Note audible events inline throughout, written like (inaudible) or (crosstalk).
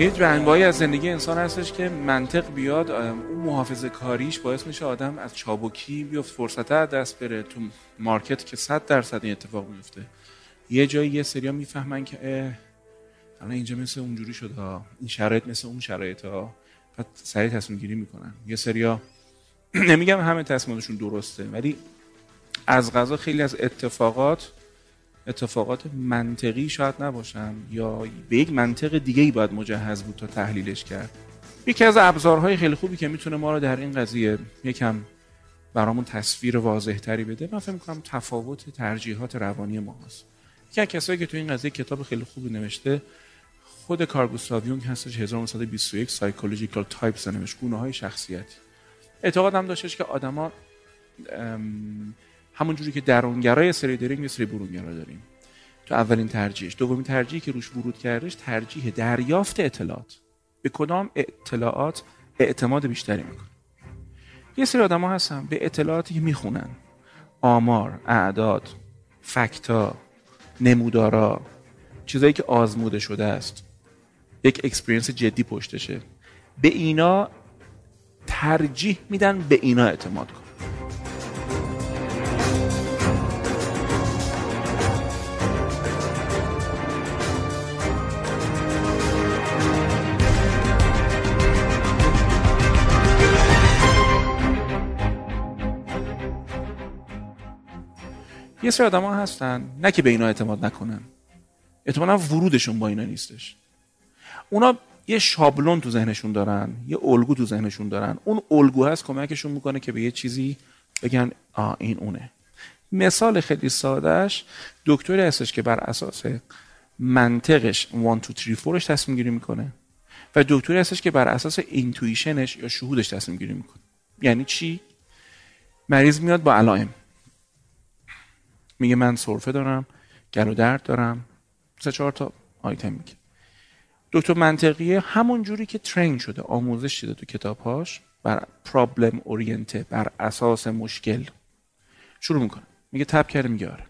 یه رنگایی از زندگی انسان هستش که منطق بیاد اون محافظه کاریش باعث میشه آدم از چابکی بیفت فرصت دست بره تو مارکت که صد درصد این اتفاق میفته یه جایی یه سریا می‌فهمن که الان اینجا مثل اونجوری شده این شرایط مثل اون شرایط ها. بعد سریع تصمیم گیری می‌کنن. یه سریا (clears throat) نمیگم همه تصمیمشون درسته ولی از غذا خیلی از اتفاقات اتفاقات منطقی شاید نباشن یا به یک منطق دیگه ای باید مجهز بود تا تحلیلش کرد. یکی از ابزارهای خیلی خوبی که می‌تونه ما رو در این قضیه یکم برامون تصویر واضح تری بده من فکر می‌کنم تفاوت ترجیحات روانی ما هست. یکی از کسایی که تو این قضیه کتاب خیلی خوبی نوشته خود کارل گوستاو هستش 1921 Psychological Types نوشت گونه های شخصیتی. اعتقادم داشتش که آدما همون جوری که درونگرا یه سری داریم یه سری برونگرا داریم. تو اولین ترجیحش. دومین ترجیحی که روش ورود کردش ترجیح دریافت اطلاعات. به کدام اطلاعات اعتماد بیشتری می‌کنه؟ یه سری آدم هستن به اطلاعاتی که می‌خونن. آمار اعداد fact ا نمودارا چیزایی که آزموده شده است. یک experience جدی پشتشه. به اینا ترجیح میدن به اینا اعتماد کن یه سری ها هستن نه که به اینا اعتماد نکنن. اعتمالا ورودشون با اینا نیستش. اونا یه شابلون تو ذهنشون دارن یه الگو تو ذهنشون دارن. اون الگو هست کمکشون می‌کنه که به یه چیزی بگن آ این اونه. مثال خیلی سادهش دکتری هستش که بر اساس منطقش 1 2 3 4 تصمیم گیری می‌کنه و دکتری هستش که بر اساس اینتویشنش یا شهودش تصمیم گیری می‌کنه. یعنی چی؟ مریض میاد با علائم. میگه من سرفه دارم گلو درد دارم. سه چهار تا آیتم میگه. دکتر منطقیه همون جوری که ترین شده آموزش دیده تو کتابهاش بر پرابلم اورینته بر اساس مشکل. شروع می‌کنه. میگه تپ کرده میگه آره.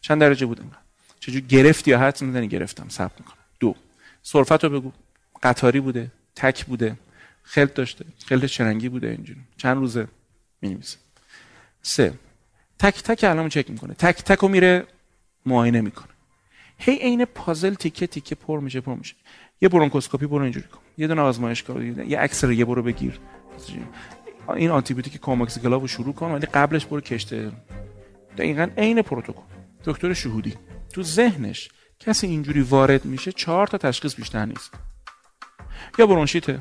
چند درجه بود اینقدر؟ چجور گرفتی یا حد می‌زنی؟ گرفتم ثبت می‌کنم. دو سرفت رو بگو. قطاری بوده تک بوده خلط داشته. خلط چرنگی بوده اینجوری. چند روزه می‌نویسه. سه تک تک علامو چک می‌کنه. تک تک رو میره معاینه می‌کنه. هی عین پازل تیکه تیکه پر میشه پر میشه. یه برونکوسکوپی برو اینجوری کن. یه دونه آزمایشگاه یه عکس یه برو بگیر. این آنتی بیوتیک کوماکسیکلاو رو شروع کن ولی قبلش برو کشته دقیقا عین پروتکل. دکتر شهودی. تو ذهنش کسی اینجوری وارد میشه چهار تا تشخیص بیشتر نیست. یا برونشیته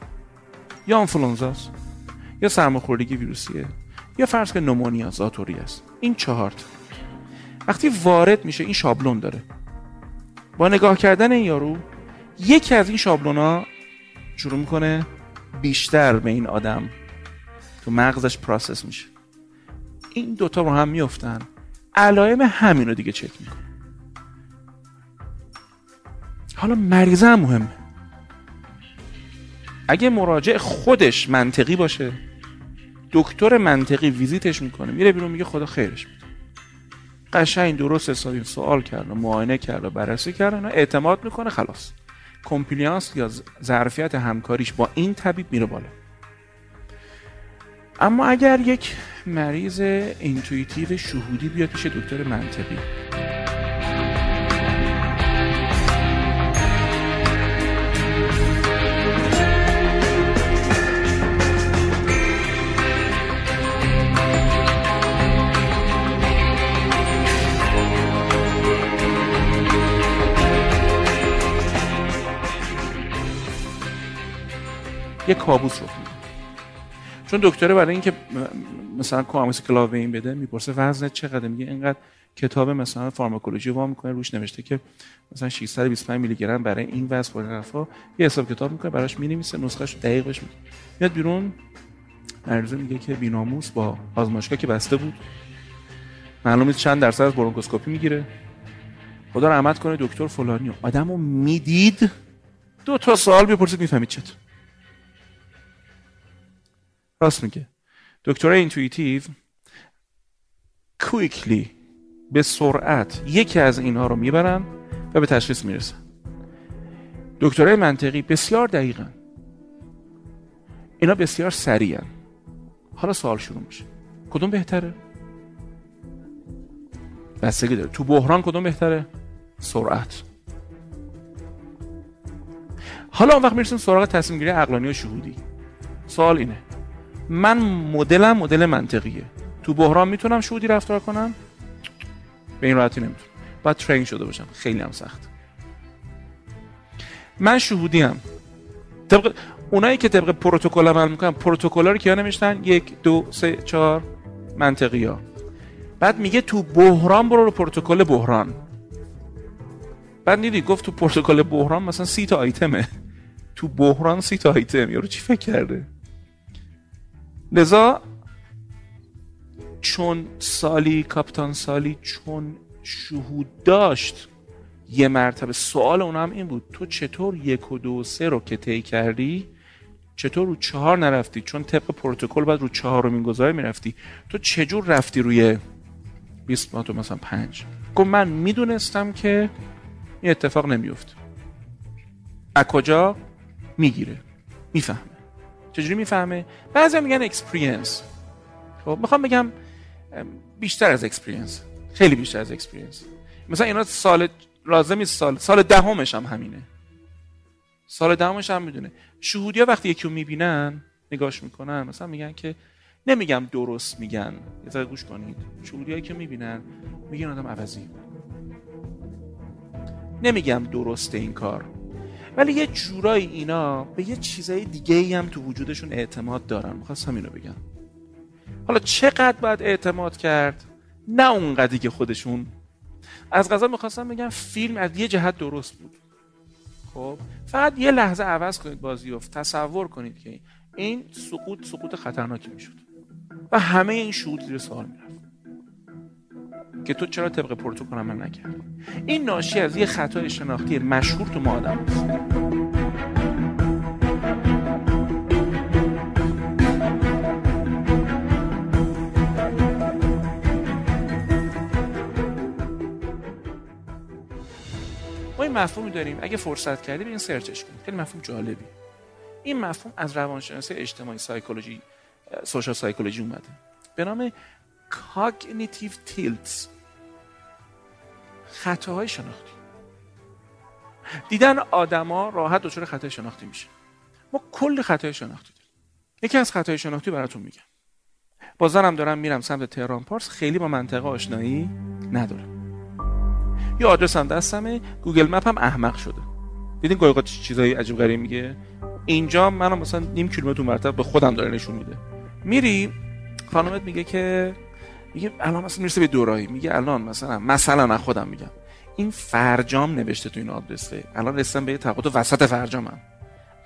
یا آنفلونزاست یا سرماخوردگی ویروسیه یا فرض که نومونیا زاتوری است این چهار تا. وقتی وارد میشه این شابلون داره. با نگاه کردن این یارو یکی از این شابلونا شروع می‌کنه بیشتر به این آدم تو مغزش پراسس میشه. این دوتا رو هم میفتن علائم همین رو دیگه چک می‌کنه. حالا مریضه هم مهمه. اگه مراجع خودش منطقی باشه دکتر منطقی ویزیتش می‌کنه. میره بیرون میگه خدا خیرش بده. قشنگ درست حسابی سوال کرد و معاینه کرد و بررسی کرد اعتماد می‌کنه خلاص. compliance یا ظرفیت همکاریش با این طبیب میره بالا. اما اگر یک مریض intuitive شهودی بیاد پیش دکتر منطقی. یه کابوس رو چون دکتره برای اینکه مثلا کواموس کلاو این بده می‌پرسه وزنت چقدر میگه اینقدر کتاب مثلا فارماکولوژی وا می‌کنه روش نوشته که مثلا 625 میلی گرم برای این وزن فلان حرفا. یه حساب کتاب می‌کنه براش می‌نویسه نسخهش دقیقش میده میاد بیرون مریض میگه که بیناموس با آزمایشگاه که بسته بود معلومه چند درصد از برونکوسکوپی می‌گیره. خدا رحمت کنه دکتر فلانی. آدمو می‌دید دو تا سوال بپرسید می‌فهمید چطور. راست میگه. دکتر intuitive quickly به سرعت یکی از اینها رو می‌برن و به تشخیص می‌رسن. دکترای منطقی بسیار دقیقن. اینا بسیار سریعن. حالا سوال شروع میشه. کدوم بهتره؟ بستگی داره. تو بحران کدوم بهتره؟ سرعت. حالا اون وقت می‌رسیم سراغ تصمیم گیری عقلانی و شهودی. سوال اینه. من مدلم مدل منطقیه. تو بحران می‌تونم شهودی رفتار کنم؟ به این راحتی نمی‌تونم. باید ترین شده باشم. خیلی هم سخت. من شهودی هم طبق اونایی که طبق پروتکل عمل می‌کنن پروتکل رو که نمیشتن یک دو سه چهار منطقی ها بعد میگه تو بحران برو رو پروتکل بحران. بعد دیدی گفت تو پروتکل بحران مثلا سی تا آیتمه. تو بحران سی تا آیتم. یارو چی فکر کرده؟ لذا چون سالی کاپتان سالی چون شهود داشت یه مرتبه سوال اون هم این بود تو چطور یک و دو سه رو که طی کردی چطور رو چهار نرفتی؟ چون طبق پروتکل بعد رو چهار رو می‌گذاره می‌رفتی. تو چجور رفتی روی 20 تو مثلا پنج؟ گفت من می‌دونستم که این اتفاق نمیفته از کجا؟ می‌گیره. می‌فهمه چجوری می‌فهمه؟ بعضی میگن experience خب می‌خوام بگم بیشتر از experience خیلی بیشتر از experience مثلا اینا سال لازمی سال سال دهمش هم همینه. سال دهمش هم می‌دونه. شهودیا وقتی یکی رو می‌بینن نگاش می‌کنن مثلا میگن که نمیگم درست میگن. یه ذره گوش کنید. شهودیایی که می‌بینن میگن آدم عوضی. نمیگم درسته این کار. ولی یه جورایی اینا به یه چیزای دیگه ای هم تو وجودشون اعتماد دارن. می‌خواستم اینو بگم. حالا چقدر باید اعتماد کرد؟ نه اونقدری که خودشون. از غذا می‌خواستم بگم فیلم از یه جهت درست بود. خب فقط یه لحظه عوض کنید بازی رو تصور کنید که این سقوط سقوط خطرناکی می‌شد. و همه این شهود زیر سوال می‌رفت. که تو چرا طبق پروتکل عمل نکرد این ناشی از یه خطای شناختی مشهور تو ما آدم ما این مفهومی داریم. اگه فرصت کردیم این سرچش کنیم. خیلی مفهوم جالبی این مفهوم از روانشناسی اجتماعی سایکولوژی سوشال سایکولوژی اومده. به نام cognitive tilts. خطاهای شناختی. دیدن آدما راحت دچار خطای شناختی میشه. ما کل خطای شناختی داریم. یکی از خطای شناختی براتون میگم. با زنم دارم میرم سمت تهران پارس. خیلی با منطقه آشنایی ندارم. یه آدرس هم دستمه. گوگل مپ هم احمق شده. دیدین گاهی چیزای عجیب غریب میگه؟ اینجا منو مثلا نیم کیلومتر مرتب به خودم داره نشون میده. میری خانمت میگه که میگه الان مثلا می‌رسه به دورایی میگه الان مثلا مثلا من خودم میگم. این فرجام نوشته تو این آدرسه. الان رسیدم به تقاطع وسط فرجامم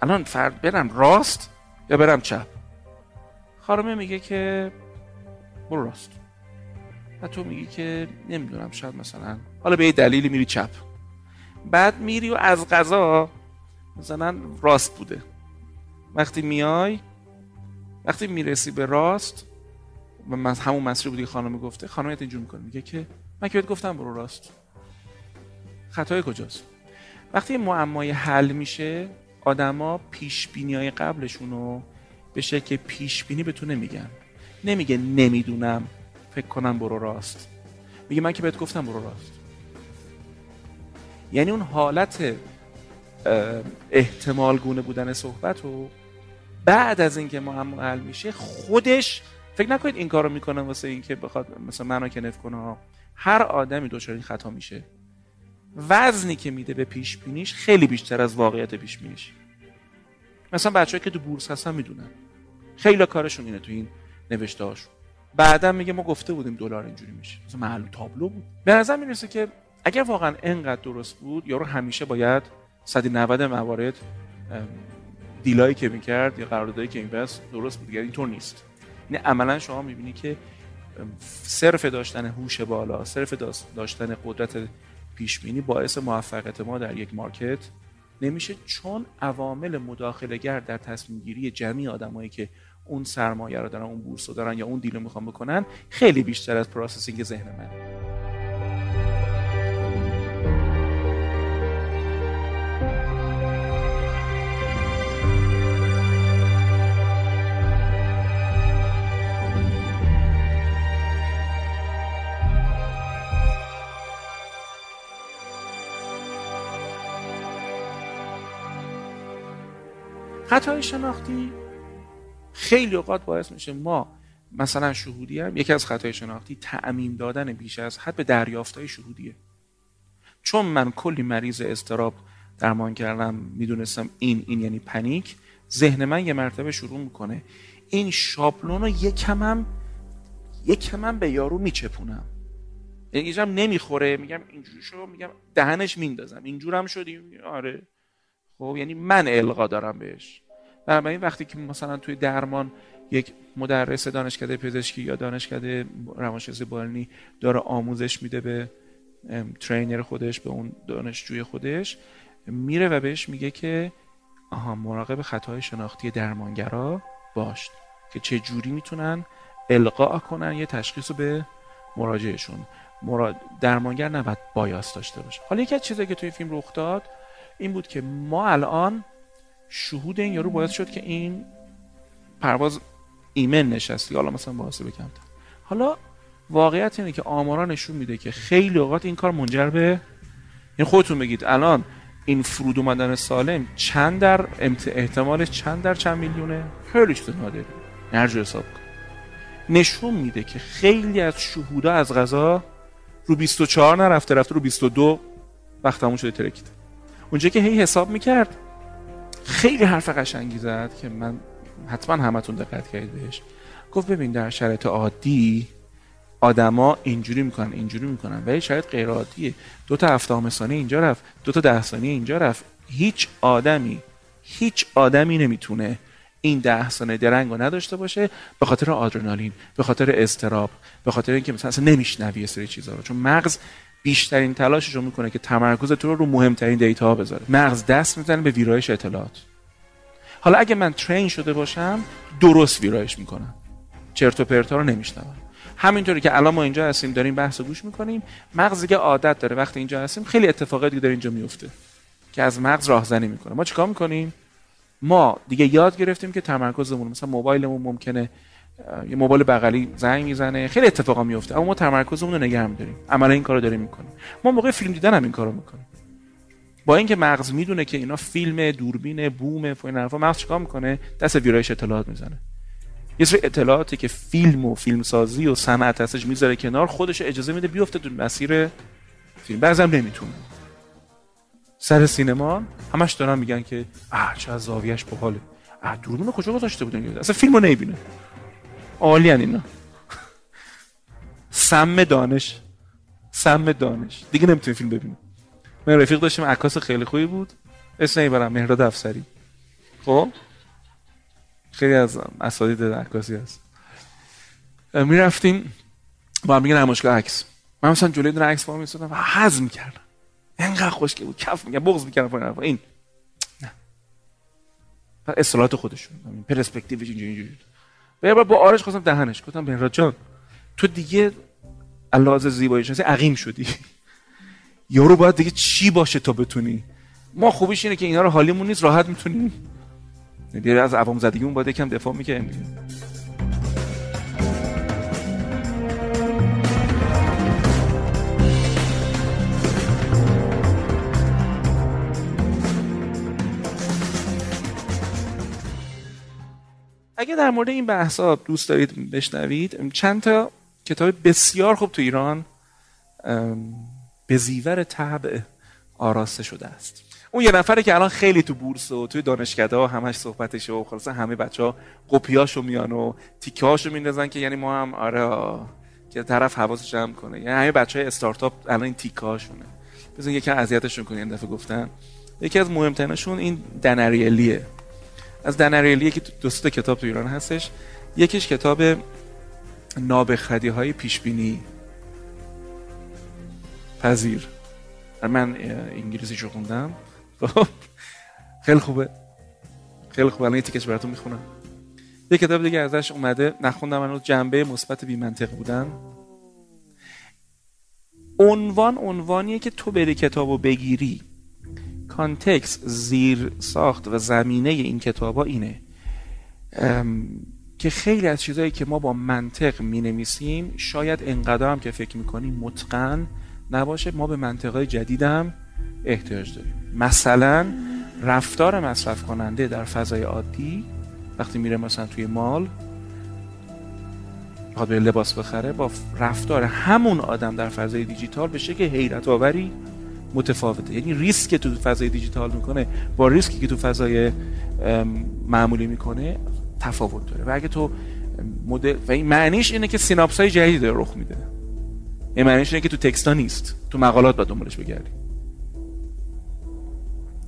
الان فرد برم راست یا برم چپ؟ خانمه میگه که برو راست. و تو میگی که نمی‌دونم شاید مثلا حالا به یه دلیلی میری چپ. بعد میری و از غذا مثلا راست بوده. وقتی میای وقتی می‌رسی به راست و من همون مسیر بودی خانم گفته خانمیت اینجور می‌کنه. میگه که من که بهت گفتم برو راست. خطای کجاست؟ وقتی معمای حل میشه آدما پیش بینی های قبلشون رو به شکل پیش بینی به تو نمیگن. نمیگه نمی‌دونم. فکر کنم برو راست. میگه من که بهت گفتم برو راست. یعنی اون حالت احتمال گونه بودن صحبت رو بعد از اینکه ما حل میشه خودش فکر نکنید این کارو می‌کنه واسه اینکه بخواد مثلا منو کنف کنه هر آدمی دچار این خطا میشه. وزنی که میده به پیش بینیش خیلی بیشتر از واقعیت پیش بینیش مثلا بچه‌ای که تو بورس هستن می‌دونن. خیلی کارشون اینه تو این نوشته هاشون بعدا میگه ما گفته بودیم دلار اینجوری میشه. مثلا محل تابلو بود. به نظر می‌رسه که اگر واقعا انقدر درست بود یارو همیشه باید 190 موارد دیلایی که می‌کرد یا قراردادایی که اینوست درست بود. یعنی اینطور نیست. یعنی عملا شما می‌بینی که صرف داشتن هوش بالا صرف داشتن قدرت پیشبینی باعث موفقیت ما در یک market نمیشه چون عوامل مداخله در تصمیم گیری جمعی آدمایی که اون سرمایه رو دارن اون بورس رو دارن یا اون deal رو می‌خوان بکنن خیلی بیشتر از processing ذهن من خطای شناختی خیلی اوقات باعث میشه ما مثلا شهودی هم یکی از خطای شناختی تعمیم دادن بیش از حد به دریافتای شهودیه. چون من کلی مریض استراب درمان کردم می‌دونستم این این یعنی پنیک ذهن من یه مرتبه شروع می‌کنه. این شابلون رو یکم هم به یارو میچپونم. یعنی هم نمی‌خوره. میگم اینجوری شو میگم دهنش میندازم. اینجورم شدیم. آره. خب یعنی من القا دارم بهش. بنابراین وقتی که مثلا توی درمان یک مدرس دانشکده پزشکی یا دانشکده روانشناسی بالنی داره آموزش میده به ترینر خودش به اون دانشجوی خودش میره و بهش میگه که آها مراقب خطای شناختی درمانگرا باش که چه جوری می‌تونن القا کنن یه تشخیص به مراجعشون مرا... درمانگر نباید بایاس داشته باشه. حالا یکی از چیزایی که توی فیلم رخ داد این بود که ما الان شهود این یارو باید شد که این پرواز ایمن نشستی حالا مثلا با حاسبه حالا واقعیت اینه که آمارا نشون میده که خیلی اوقات این کار منجر به این خودتون بگید. الان این فرود اومدن سالم چند در احتمالش چند در چند میلیونه؟ خیلی چیز نادری نرجو حساب کن. نشون میده که خیلی از شهودا از غذا رو 24 نرفته رفته رو 22 وقت همون شده ترکید اونجا که هی حساب می‌کرد. خیلی حرف قشنگی زد که من حتما همتون دقت کردید بهش. گفت ببین در شرایط عادی آدما اینجوری می‌کنن اینجوری می‌کنن. ولی شاید غیر عادیه. دو تا هفته ثانیه اینجا رفت دو تا ده ثانیه اینجا رفت. هیچ آدمی هیچ آدمی نمی‌تونه این ده ثانیه درنگ نداشته باشه به خاطر آدرنالین به خاطر استراب به خاطر اینکه مثلا اصلا نمیشنوی سری چیزا رو. چون مغز بیشترین تلاشش رو می‌کنه که تمرکز تو رو رو مهمترین دیتا ها بذاره. مغز دست می‌زنه به ویرایش اطلاعات. حالا اگه من ترین شده باشم درست ویرایش می‌کنم. چرت و پرتا رو نمیشنوم. همینطوری که الان ما اینجا هستیم داریم بحث گوش می‌کنیم. مغز دیگه عادت داره. وقتی اینجا هستیم خیلی اتفاقاتی دیگه داره اینجا میفته که از مغز راهزنی می‌کنه. ما چیکار می‌کنیم؟ ما دیگه یاد گرفتیم که تمرکزمون مثلا موبایلمون ممکنه یه موبایل بغلی زنگ می‌زنه خیلی اتفاقا میفته اما ما تمرکزمون رو نگه میداریم عملا این کارو داریم می‌کنیم. ما موقع فیلم دیدن هم این کارو می‌کنیم. با اینکه مغز می‌دونه که اینا فیلم دوربین بوم و این حرفا مغز چیکار می‌کنه؟ دست ویرایش اطلاعات می‌زنه. یه سری اطلاعاتی که فیلم و فیلمسازی و صنعت هستش می‌ذاره کنار خودش اجازه میده بیفته تو مسیر فیلم. بعضی نمی‌تونه. سر سینما همش دارن میگن که آ چه از زاویه‌اش باحاله. آ دوربین کجا گذاشته بودن؟ اصلا فیلمو نمی‌بینه. عالی اینا. سم دانش. سم دانش. دیگه نمی‌تونی فیلم ببینه من رفیق داشتیم عکاس خیلی خوبی بود. اسم نمی‌برم مهراد افسری. خب؟ خیلی از اساتید عکاسی هست. می‌رفتیم با هم نمایشگاه عکس. من مثلا جلوی دونه عکس با میستادم و حزم کردم. انقدر خوشگل بود. کف میگم بغض می‌کردم این. نه. اصطلاحات خودشون. پرسپکتیوش اینجوری اینجوری. و با آرش خواستم دهنش گفتم بهراد جان تو دیگه علاوه زیبایی شناسی عقیم شدی. یارو باید دیگه چی باشه تا بتونی؟ ما خوبیش اینه که اینا رو حالیمون نیست راحت می‌تونیم. یعنی از عوام زدگیمون باید یکم دفاع می‌کنیم اگه در مورد این بحثا دوست دارید بشنوید چند تا کتاب بسیار خوب تو ایران به زیور طبع آراسته شده است. اون یه نفره که الان خیلی تو بورس و توی دانشکده ها همش صحبتشه و خلاصه همه بچه ها قپیاشو میان و تیکه هاشو میندازن که یعنی ما هم آره که طرف حواسش جمع کنه. یعنی همه بچه های استارتاپ الان این تیکه هاشونه بزن یکم اذیتشون کنی این دفعه گفتن. یکی از مهمترینشون این دنریلیه. از دنریلیه که دوست کتاب تو ایران هستش. یکیش کتاب نابخدی های پیشبینی. پذیر. من انگلیسی خوندم. خب. خیلی خوبه. خیلی خوبه الان یه تیکش براتون می‌خونم. یه کتاب دیگه ازش اومده. نخوندم من جنبه مثبت بی منطق بودن. عنوان عنوانیه که تو بری کتابو بگیری. کانتکس زیر ساخت و زمینه این کتاب ها اینه که خیلی از چیزهایی که ما با منطق می نویسیم شاید انقدر هم که فکر می‌کنیم متقن نباشه ما به منطقهای جدیدم احتیاج داریم. مثلا رفتار مصرف کننده در فضای عادی وقتی میره مثلا توی mall می‌خواد لباس بخره با رفتار همون آدم در فضای دیجیتال به شکل حیرت آوری متفاوته. یعنی ریسکی که تو فضای دیجیتال می‌کنه با ریسکی که تو فضای معمولی می‌کنه تفاوت داره. و اگه تو مدل و این معنیش اینه که سیناپس های جدیدی داره رخ میده. این معنیش اینه که تو تکستا نیست. تو مقالات باید دنبالش بگردی.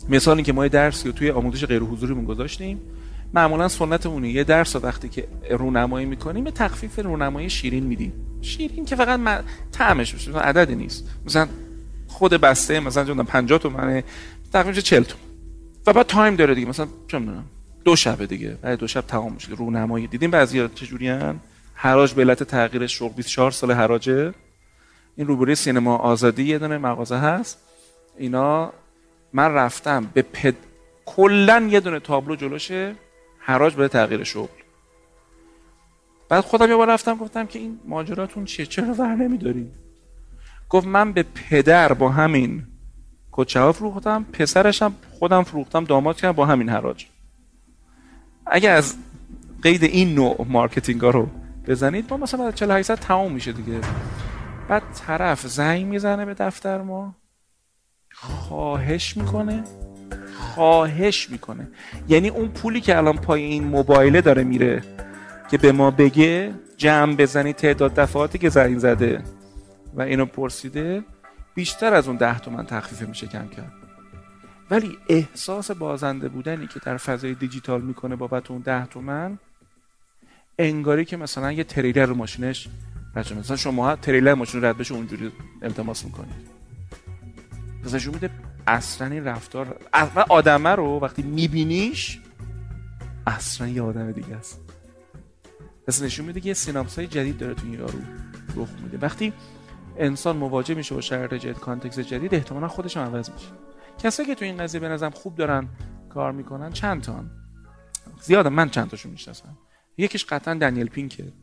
مثال که ما یه درسی رو توی آموزش غیر حضوریمون گذاشتیم. معمولا سنتمونه. یه درس وقتی که رونمایی می‌کنیم یه تخفیف رونمایی شیرین میدیم. شیرین که فقط من... طعمش بشه عددی نیست. مثلا خود بسته مثلا چون 50 تومنه تقریبا 40 تومن. و بعد تایم داره دیگه مثلا چه می‌دونم دو شب دیگه. بعد دو شب تمام میشه رونمایی دیدیم بعضیا چجوری ان حراج به علت تغییر شغل 24 سال حراجه. این روبروی سینما آزادی یه دونه مغازه هست. اینا من رفتم به پد... کلا یه دونه تابلو جلوشه حراج به تغییر شغل. بعد خودم یه بار رفتم گفتم که این ماجراتون چیه؟ چرا ور نمیدارین؟ گفت من به پدر با همین کچه ها فروختم پسرشم خودم فروختم داماد کردم با همین حراج. اگه از قید این نوع marketing ها رو بزنید ما مثلا 48 تمام میشه دیگه. بعد طرف زنگ می‌زنه به دفتر ما خواهش می‌کنه خواهش می‌کنه. یعنی اون پولی که الان پای این موبایله داره میره که به ما بگه جمع بزنی تعداد دفعاتی که زنگ زده. و اینو پرسیده بیشتر از اون ده تومن تخفیف میشه کم کرد. ولی احساس بازنده بودنی که در فضای دیجیتال می‌کنه بابت اون ده تومن انگاری که مثلا یه تریلر رو ماشینش رد مثلا شما تریلر ماشین رد بشه اونجوری التماس می‌کنید. مثلا میده اصلا این رفتار و آدمه رو وقتی میبینیش اصلا یه آدم دیگه است. پس نشون میده که یه سیناپس های جدید داره تو این یارو رخ میده. وقتی انسان مواجه میشه با شرایط جدید context جدید احتمالا خودش هم عوض میشه. کسایی که تو این قضیه به نظرم خوب دارن کار می‌کنن چند تان زیادن من چند تاشون می‌شناسم. یکیش قطعا دنیل پینکه.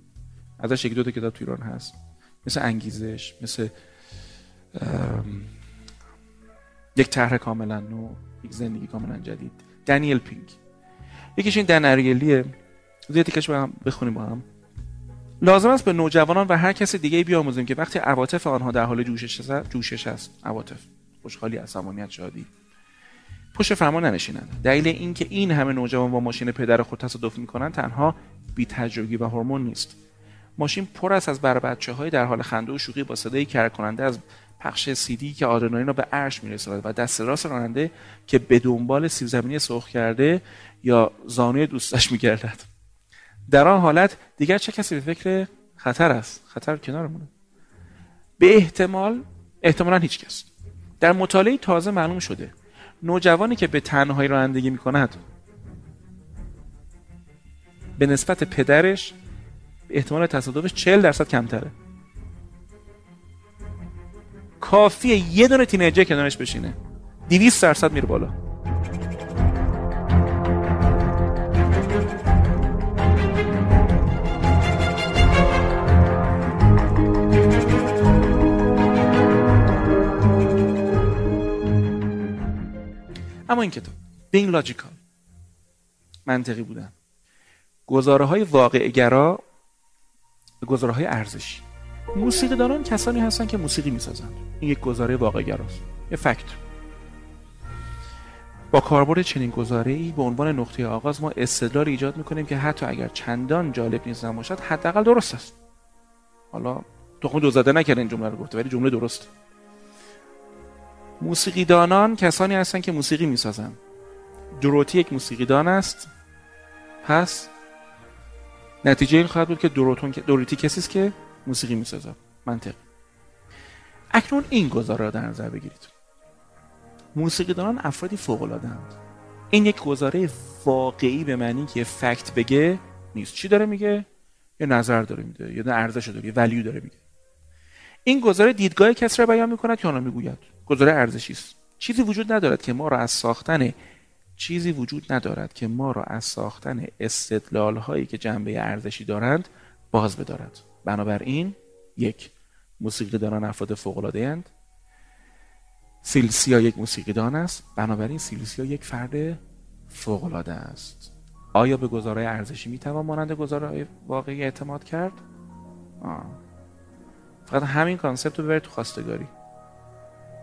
ازش یک دو تا کتاب تو ایران هست. مثل انگیزش مثل یک ذهن کاملا نو یک زندگی کاملا جدید. دنیل پینک. یکیش این دن اریلیه. کش با هم بخونیم با هم. لازم است به نوجوانان و هر کس دیگه بیاموزیم که وقتی عواطف آنها در حال جوشش است جوشش است عواطف. خوشحالی عصبانیت شادی. پشت فرمان ننشینند. دلیل اینکه این همه نوجوان با ماشین پدر خود تصادف می‌کنند تنها بی تجربی و هورمون نیست. ماشین پر است از بر بچه های در حال خنده و شوخی با صدای کر کننده از پخش سیدی که آدرنالین رو به عرش میرساند و دست راست راننده که به دنبال سیب زمینی سرخ کرده یا زانوی دوستش میگردد. در آن حالت دیگر چه کسی به فکر خطر است؟ خطر کنارمونه. به احتمال احتمالا هیچ کس. در مطالعه تازه معلوم شده نوجوانی که به تنهایی رانندگی می کند به نسبت پدرش احتمال تصادفش 40 درصد کمتره. کافیه یه دونه تینیجر کنارش بشینه. 200 درصد میره بالا. اما این کتاب. Being Logical. منطقی بودن. گزاره های واقع گرا گزاره های ارزشی. موسیقی داران کسانی هستن که موسیقی می‌سازند. این یک گزاره واقع گراست. یه فکت. با کاربرد چنین گزاره ای به عنوان نقطه آغاز ما استدلال ایجاد می‌کنیم که حتی اگر چندان جالب نیست نباشد حداقل درست است. حالا تخم دو زده نکرد این جمله رو گفته ولی جمله درست موسیقیدانان کسانی هستند که موسیقی می‌سازند دروتی یک موسیقیدان است. پس نتیجه این خواهد بود که دروتون دروتی کسی است که موسیقی می‌سازد. منطق اکنون این گزاره را در نظر بگیرید. موسیقیدانان افرادی فوق العاده این یک گزاره واقعی به معنی که فکت بگه نیست. چی داره میگه؟ یه نظر داره میده یه ارزش داره یه ولیو داره میگه این گزاره دیدگاه کسی را بیان می‌کند که آنها می‌گوید گزاره ارزشی است. چیزی وجود ندارد که ما را از ساختن چیزی وجود ندارد که ما را از ساختن استدلال هایی که جنبه ارزشی دارند باز بدارد. بنابراین یک موسیقی‌دانان افراد فوق العاده اند سیلسیا یک موسیقیدان است. بنابراین سیلسیا یک فرد فوقالعاده است. آیا به گزاره‌های ارزشی می‌توان مانند گزاره‌های واقعی اعتماد کرد؟ آه. فقط همین concept رو ببرید تو خواستگاری.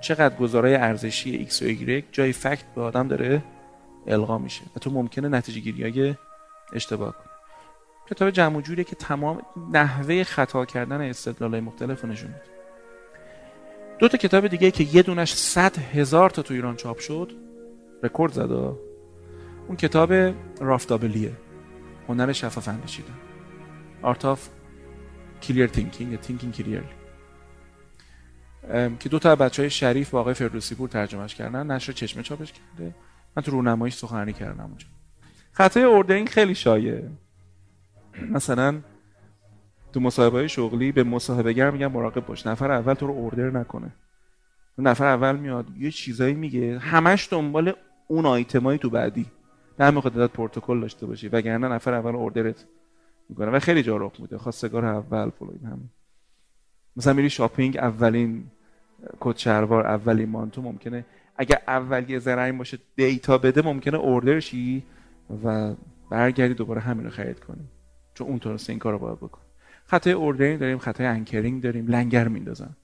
چقدر گزاره‌های ارزشی X و Y جای fact به آدم داره القا میشه و تو ممکنه نتیجه گیری اشتباه کنی. کتاب جمع جوریه که تمام نحوه خطا کردن استدلال مختلف نشون میده. دو تا کتاب دیگه که یه دونش صد هزار تا تو ایران چاپ شد رکورد زده اون کتاب رولف دوبلیه هنر شفاف اندیشیدن Art of Clear Thinking یا Thinking Clearly که دو تا بچه های شریف با آقای فردوسی پور ترجمهش کردن. نشر چشمه چاپش کرده. من تو رونماییش سخنرانی کردم اونجا. خطای ordering خیلی شایعه. مثلا تو مصاحبه شغلی به مصاحبهگر میگن مراقب باش. نفر اول تو رو order نکنه. نفر اول میاد یه چیزایی میگه. همش دنبال اون آیتمایی تو بعدی. نه می‌خواد باید پروتکل داشته باشی. وگرنه نفر اول order ت می‌کنه. و خیلی جا رخ میده. خواستگار اول فلان همین. مثلا میری shopping اولین کت شلوار اولین مانتو ممکنه. اگر اول یه باشه data بده ممکنه order شی و برگردی دوباره همین رو خرید کنی. چون اونطور این کار رو باید بکن. خطای ordering داریم خطای anchoring داریم لنگر میندازن.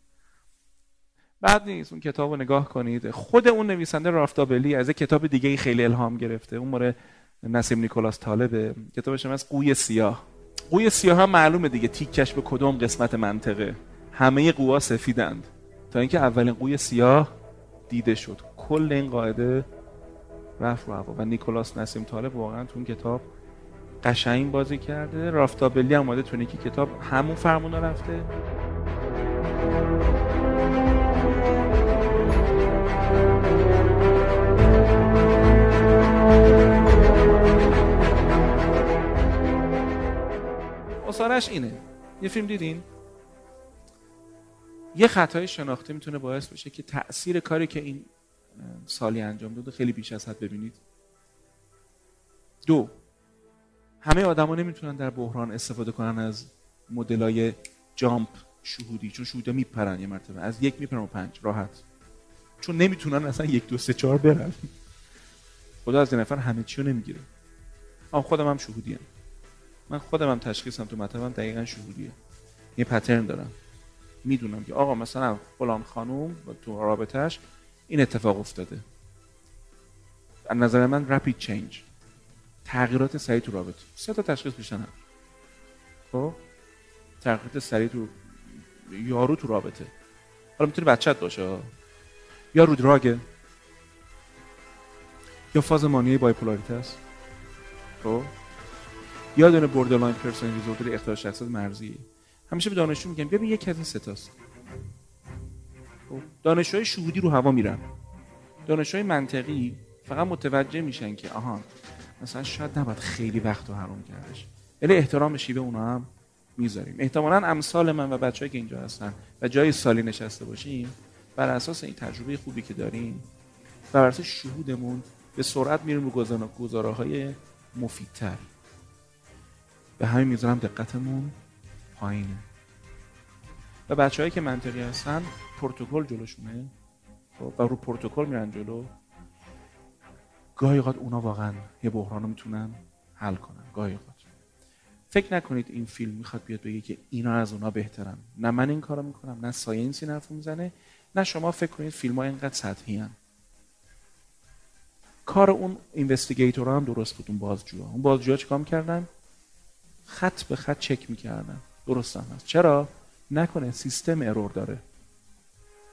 بعد نیست اون کتاب رو نگاه کنید. خود اون نویسنده رولف دوبلی از یک کتاب دیگه خیلی الهام گرفته. اون مورد نسیم نیکولاس طالبه. کتابش از قوی سیاه. قوی سیاه هم معلومه دیگه. تیکش به کدوم قسمت منطقه. همه قوا سفیدند. تا اینکه اولین قوی سیاه دیده شد. کل این قاعده رفت رو هوا. و نیکولاس نسیم طالب واقعا تو اون کتاب قشنگ بازی کرده. رافتابلی هم اومده تو که کتاب. همون فرمونا رفته. اصارش اینه. یه فیلم دیدین؟ یه خطای شناختی می‌تونه باعث بشه که تاثیر کاری که این سالی انجام داده خیلی بیش از حد ببینید. دو همه آدما نمی‌تونن در بحران استفاده کنن از مدلای جامپ شهودی چون شهودا میپرن یه مرتبه. از یک میپرن و پنج راحت. چون نمی‌تونن اصلا یک دو سه چهار برن. خدا از این نفر همه چی رو نمی‌گیره. آم خودم هم شهودیم. من خودم هم تشخیصم تو مطلبم دقیقا شهودیه یه پترن دارم. می‌دونم که آقا مثلا فلان خانوم تو رابطهش این اتفاق افتاده. از نظر من رپید چینج تغییرات سریع تو رابطه. سه تا تشخیص بیشتر خب؟ تغییرات سریع تو یارو تو رابطه. حالا می‌تونه بچت باشه یا رو دراگه یا فاز مانیه bipolarity است. خب؟ یا دونه borderline personality disorder اختلال شخصیت مرزی. همیشه به دانشجو میگم ببین یکی از این ستاست خب دانشجوهای شهودی رو هوا میرن. دانشجوهای منطقی فقط متوجه میشن که آها مثلا شاید نباید خیلی وقت رو حرام کردش. ولی احترام شیوه اونا هم می‌ذاریم. احتمالا امثال من و بچه‌ای که اینجا هستن و جای سالی نشسته باشیم بر اساس این تجربه خوبی که داریم بر اساس شهودمون به سرعت میریم رو گزاره های مفیدتر. به همین می‌ذارم دقتمون. پایینه و بچههایی که منطقی هستن پروتکل جلوشونه. خب، و رو پروتکل میرن جلو. گاهی اوقات اونا واقعا یه بحران رو می‌تونن حل کنن. گاهی اوقات. فکر نکنید این فیلم می‌خواد بیاد بگه که اینا از اونا بهترن. نه من این کارو می‌کنم نه ساینسی نرفو می‌زنه نه شما فکر کنید فیلم ها اینقدر سطحی هن. کار اون investigator هم درست بود اون بازجوها. اون بازجوها چیکار کردن خط به خط چک می‌کردن. درست هم هست. چرا؟ نکنه سیستم error داره.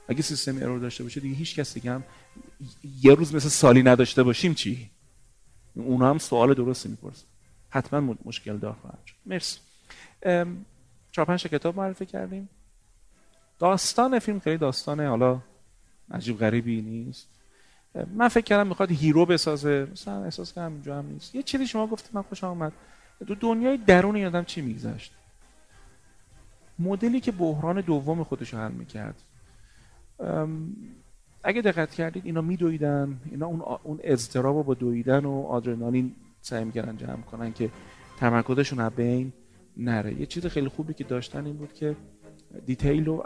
اگه سیستم error داشته باشه دیگه هیچ کس دیگه هم یه روز مثل سالی نداشته باشیم چی؟ اونا هم سوال درستی می‌پرسن. حتما مشکل دار خواهد شد. مرسی. چهار پنج کتاب معرفی کردیم. داستان فیلم خیلی داستان حالا عجیب غریبی نیست. من فکر کردم می‌خواد هیرو بسازه. مثلا احساس کردم اینجا هم نیست. یه چیزی شما گفته من خوشم آمد تو دنیای درون این آدم چی میگذشت؟ مدلی که بحران دوم خودش رو حل می‌کرد. اگه دقت کردید اینا میدویدن اینا اون اون اضطراب با دویدن و آدرنالین سعی می‌کردن جمع کنن که تمرکزشون از بین نره. یه چیز خیلی خوبی که داشتن این بود که detail رو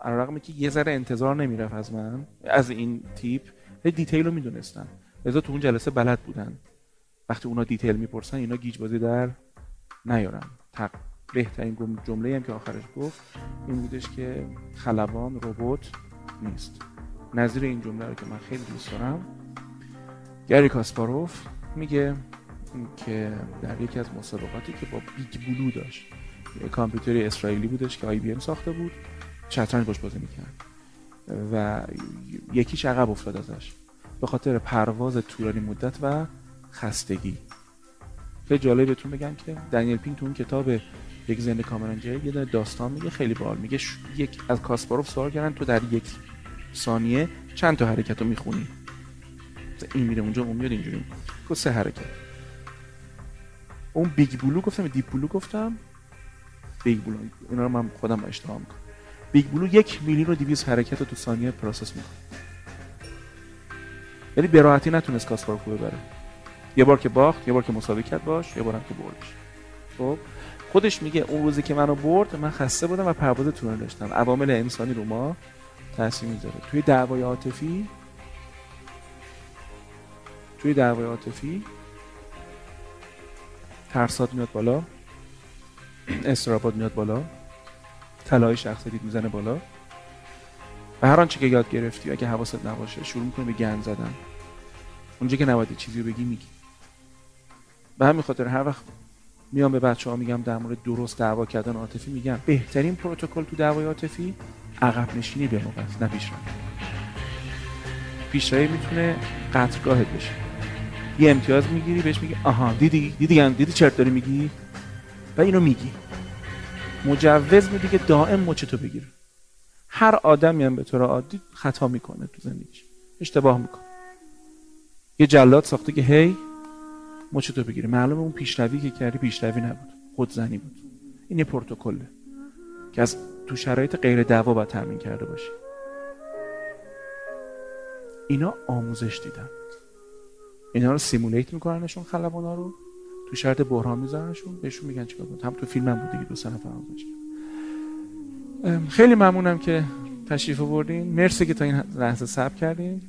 علیرغم که یه ذره انتظار نمی‌رفت از من از این تیپ detail رو می‌دونستن. لذا تو اون جلسه بلد بودن. وقتی اونا detail می‌پرسن اینا گیج بازی در نیارن. بهترین جمله هم که آخرش گفت این بودش که خلبان ربات نیست. نظیر این جمله رو که من خیلی دوست دارم گری کاسپاروف میگه که در یکی از مسابقاتی که با Big Blue داشت کامپیوتری اسرائیلی بودش که IBM ساخته بود شطرنج باش بازی می‌کرد. و یکیش عقب افتاد ازش. به خاطر پرواز طولانی مدت و خستگی. خیلی جالب بهتون بگم که دنیل پینک تو اون کتاب یک ذهن کاملا نو یه داستان میگه خیلی باحال میگه یک از کاسپاروف سوال کردن تو در یک ثانیه چند تا حرکت رو می‌خونی؟ این میره اونجا اون میاد اینجوری. گفت سه حرکت. اون Big Blue گفتم Deep Blue گفتم. Big Blue. اینا رو من خودم اشتباه می‌کنم. Big Blue یک میلیون و 200 حرکت رو تو ثانیه process می‌کنه. یعنی به راحتی نتونست کاسپاروف رو ببره. یه بار که باخت یه بار که مساوی کرد باش یه بارم که بردش خب؟ خودش میگه اون روزی که منو برد من خسته بودم و پرواز طولانی داشتم. عوامل انسانی رو ما تاثیر می‌ذاره. توی دعوای عاطفی توی دعوای عاطفی ترسات میاد بالا استرابات میاد بالا طلای شخصیت می‌زنه بالا. و هر آنچه که یاد گرفتی اگه حواست نباشه شروع می‌کنی به گند زدن. اونجا که نباید چیزی رو بگی میگی. به همین خاطر هر وقت میام به بچه ها میگم در مورد درست دعوا کردن عاطفی میگم. بهترین پروتکل تو دعوای عاطفی عقب نشینی به موقع است نه پیشروی می‌تونه قطرگاهت بشه. یه امتیاز می‌گیری بهش میگی آها دیدی؟ دیدی دیدی چرت داری میگی؟ و اینو میگی. مجوز میدی که دائم مچ تو بگیره هر آدمی هم به طور عادی خطا می‌کنه تو زندگیش. اشتباه می‌کنه. یه جلاد ساخته که هی مچ تو بگیره معلومه اون پیشروی که کردی پیشروی نبود. خودزنی بود. این یه پروتکله. که از تو شرایط غیر دعوا باید تامین کرده باشی. اینا آموزش دیدن. اینا رو سیمولیت میکننشون خلبانا رو. تو شرط بحران میذارنشون. بهشون میگن چیکار کنید هم تو فیلم هم بود دیگه دو سه نفر خیلی ممنونم که تشریف آوردین. مرسی که تا این لحظه صبر کردین.